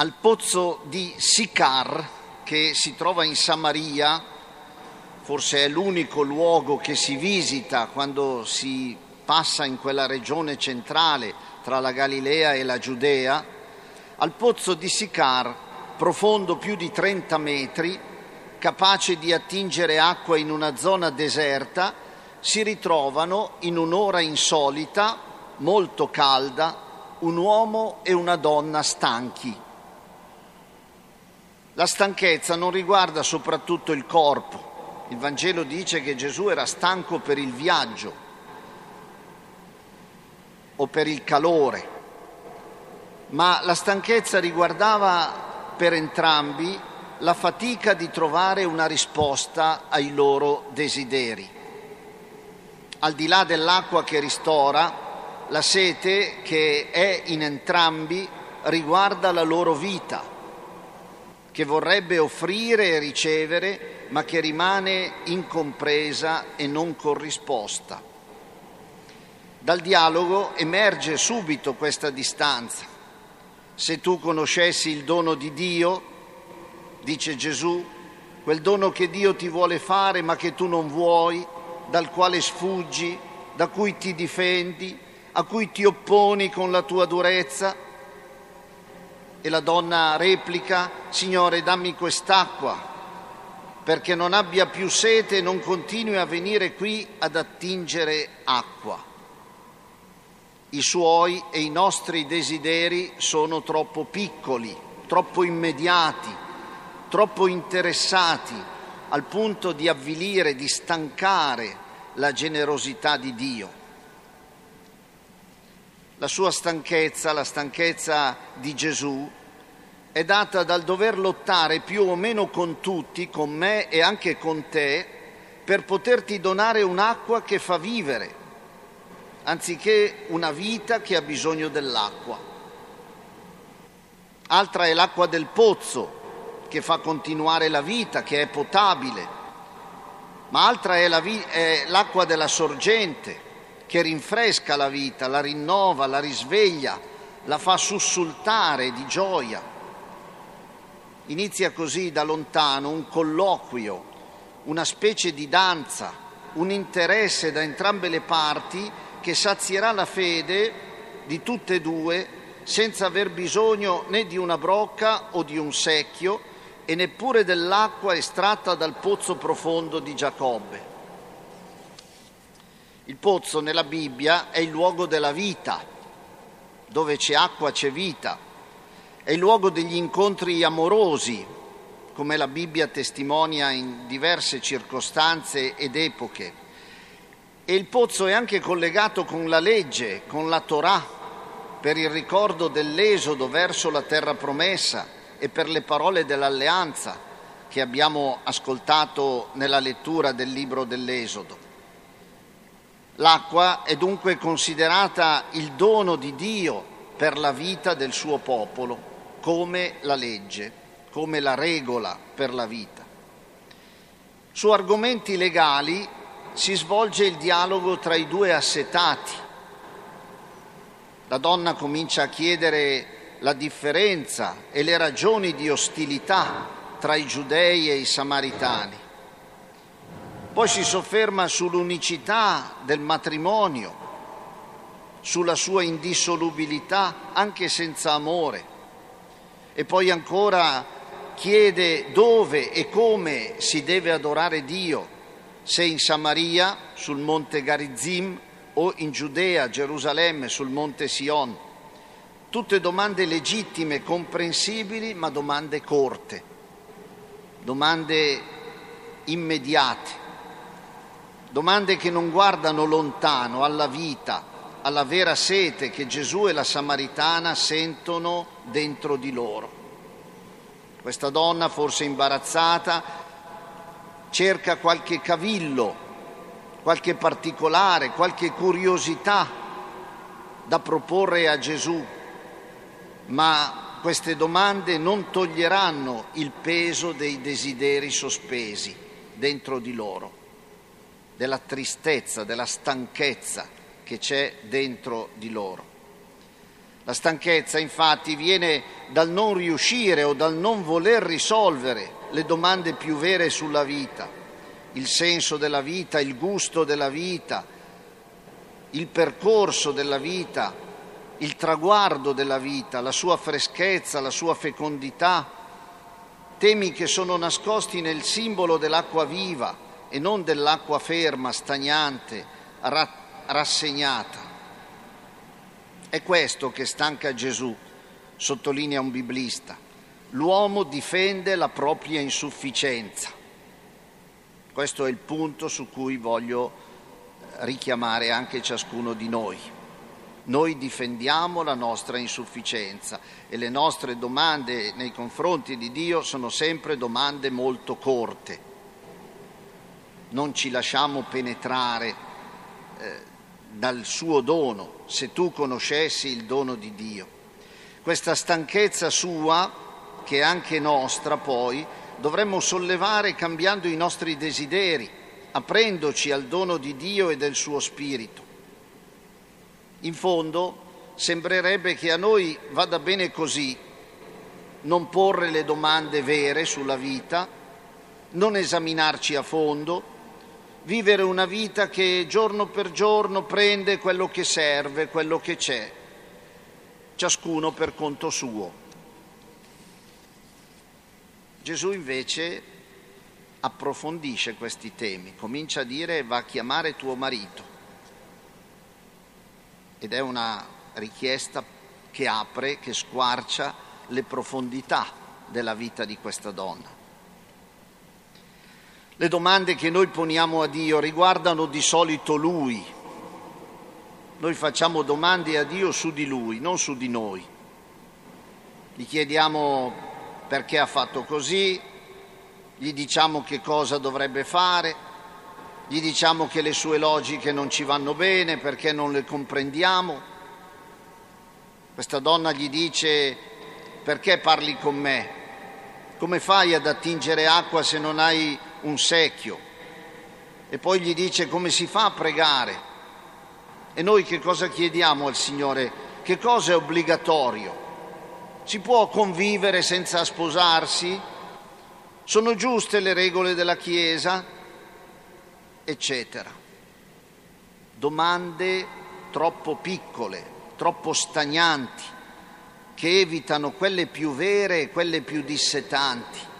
al pozzo di Sicar che si trova in Samaria, forse è l'unico luogo che si visita quando si passa in quella regione centrale tra la Galilea e la Giudea, al pozzo di Sicar, profondo più di 30 metri, capace di attingere acqua in una zona deserta, si ritrovano in un'ora insolita, molto calda, un uomo e una donna stanchi la stanchezza non riguarda soprattutto il corpo. Il Vangelo dice che Gesù era stanco per il viaggio o per il calore, ma la stanchezza riguardava per entrambi la fatica di trovare una risposta ai loro desideri. Al di là dell'acqua che ristora, la sete che è in entrambi riguarda la loro vita che vorrebbe offrire e ricevere, ma che rimane incompresa e non corrisposta. Dal dialogo emerge subito questa distanza. Se tu conoscessi il dono di Dio, dice Gesù, quel dono che Dio ti vuole fare ma che tu non vuoi, dal quale sfuggi, da cui ti difendi, a cui ti opponi con la tua durezza, e la donna replica, Signore dammi quest'acqua perché non abbia più sete e non continui a venire qui ad attingere acqua. I suoi e i nostri desideri sono troppo piccoli, troppo immediati, troppo interessati al punto di avvilire, di stancare la generosità di Dio la sua stanchezza, la stanchezza di Gesù, è data dal dover lottare più o meno con tutti, con me e anche con te, per poterti donare un'acqua che fa vivere, anziché una vita che ha bisogno dell'acqua. Altra è l'acqua del pozzo, che fa continuare la vita, che è potabile, ma altra è, la vi- è l'acqua della sorgente, che rinfresca la vita, la rinnova, la risveglia, la fa sussultare di gioia. Inizia così da lontano un colloquio, una specie di danza, un interesse da entrambe le parti che sazierà la fede di tutte e due senza aver bisogno né di una brocca o di un secchio e neppure dell'acqua estratta dal pozzo profondo di Giacobbe. Il pozzo nella Bibbia è il luogo della vita, dove c'è acqua c'è vita, è il luogo degli incontri amorosi, come la Bibbia testimonia in diverse circostanze ed epoche. E il pozzo è anche collegato con la legge, con la Torah, per il ricordo dell'esodo verso la terra promessa e per le parole dell'alleanza che abbiamo ascoltato nella lettura del libro dell'esodo. L'acqua è dunque considerata il dono di Dio per la vita del suo popolo, come la legge, come la regola per la vita. Su argomenti legali si svolge il dialogo tra i due assetati. La donna comincia a chiedere la differenza e le ragioni di ostilità tra i giudei e i samaritani. Poi si sofferma sull'unicità del matrimonio, sulla sua indissolubilità anche senza amore. E poi ancora chiede dove e come si deve adorare Dio, se in Samaria, sul monte Garizim, o in Giudea, Gerusalemme, sul monte Sion. Tutte domande legittime, comprensibili, ma domande corte, domande immediate. Domande che non guardano lontano alla vita, alla vera sete che Gesù e la Samaritana sentono dentro di loro. Questa donna, forse imbarazzata, cerca qualche cavillo, qualche particolare, qualche curiosità da proporre a Gesù, ma queste domande non toglieranno il peso dei desideri sospesi dentro di loro della tristezza, della stanchezza che c'è dentro di loro. La stanchezza infatti viene dal non riuscire o dal non voler risolvere le domande più vere sulla vita, il senso della vita, il gusto della vita, il percorso della vita, il traguardo della vita, la sua freschezza, la sua fecondità, temi che sono nascosti nel simbolo dell'acqua viva e non dell'acqua ferma, stagnante, rassegnata. È questo che stanca Gesù, sottolinea un biblista. L'uomo difende la propria insufficienza. Questo è il punto su cui voglio richiamare anche ciascuno di noi. Noi difendiamo la nostra insufficienza e le nostre domande nei confronti di Dio sono sempre domande molto corte. Non ci lasciamo penetrare eh, dal suo dono, se tu conoscessi il dono di Dio. Questa stanchezza sua, che è anche nostra poi, dovremmo sollevare cambiando i nostri desideri, aprendoci al dono di Dio e del suo Spirito. In fondo sembrerebbe che a noi vada bene così, non porre le domande vere sulla vita, non esaminarci a fondo, vivere una vita che giorno per giorno prende quello che serve, quello che c'è, ciascuno per conto suo. Gesù invece approfondisce questi temi, comincia a dire va a chiamare tuo marito ed è una richiesta che apre, che squarcia le profondità della vita di questa donna. Le domande che noi poniamo a Dio riguardano di solito Lui. Noi facciamo domande a Dio su di Lui, non su di noi. Gli chiediamo perché ha fatto così, gli diciamo che cosa dovrebbe fare, gli diciamo che le sue logiche non ci vanno bene perché non le comprendiamo. Questa donna gli dice perché parli con me? Come fai ad attingere acqua se non hai un secchio e poi gli dice come si fa a pregare. E noi che cosa chiediamo al Signore? Che cosa è obbligatorio? Si può convivere senza sposarsi? Sono giuste le regole della Chiesa? Eccetera. Domande troppo piccole, troppo stagnanti, che evitano quelle più vere e quelle più dissetanti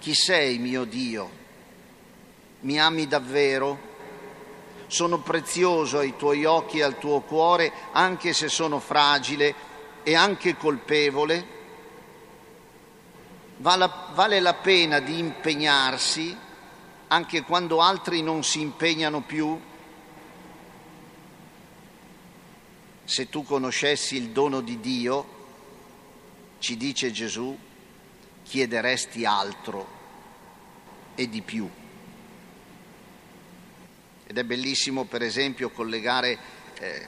chi sei, mio Dio? Mi ami davvero? Sono prezioso ai tuoi occhi e al tuo cuore, anche se sono fragile e anche colpevole? Vale la pena di impegnarsi anche quando altri non si impegnano più? Se tu conoscessi il dono di Dio, ci dice Gesù, chiederesti altro e di più. Ed è bellissimo per esempio collegare eh,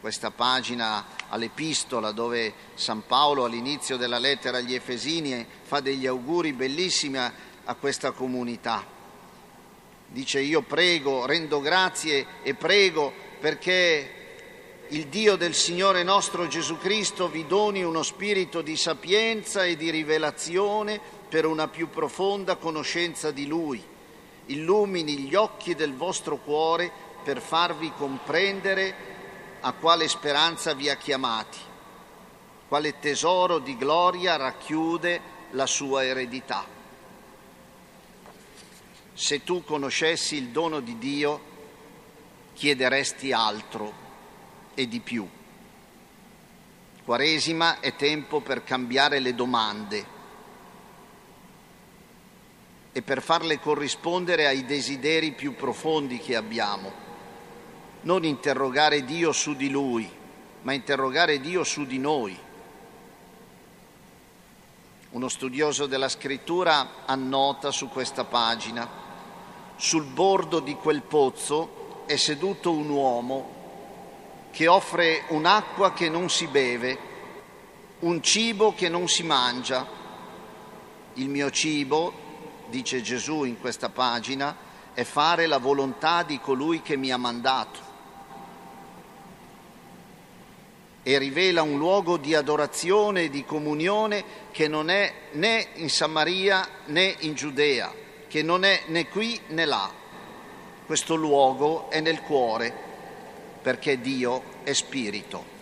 questa pagina all'epistola dove San Paolo all'inizio della lettera agli Efesini fa degli auguri bellissimi a, a questa comunità. Dice io prego, rendo grazie e prego perché il Dio del Signore nostro Gesù Cristo vi doni uno spirito di sapienza e di rivelazione per una più profonda conoscenza di Lui. Illumini gli occhi del vostro cuore per farvi comprendere a quale speranza vi ha chiamati, quale tesoro di gloria racchiude la sua eredità. Se tu conoscessi il dono di Dio, chiederesti altro e di più. Quaresima è tempo per cambiare le domande e per farle corrispondere ai desideri più profondi che abbiamo. Non interrogare Dio su di Lui, ma interrogare Dio su di noi. Uno studioso della scrittura annota su questa pagina, sul bordo di quel pozzo è seduto un uomo che offre un'acqua che non si beve, un cibo che non si mangia. Il mio cibo, dice Gesù in questa pagina, è fare la volontà di colui che mi ha mandato. e rivela un luogo di adorazione e di comunione che non è né in Samaria né in Giudea, che non è né qui né là. Questo luogo è nel cuore perché Dio è spirito.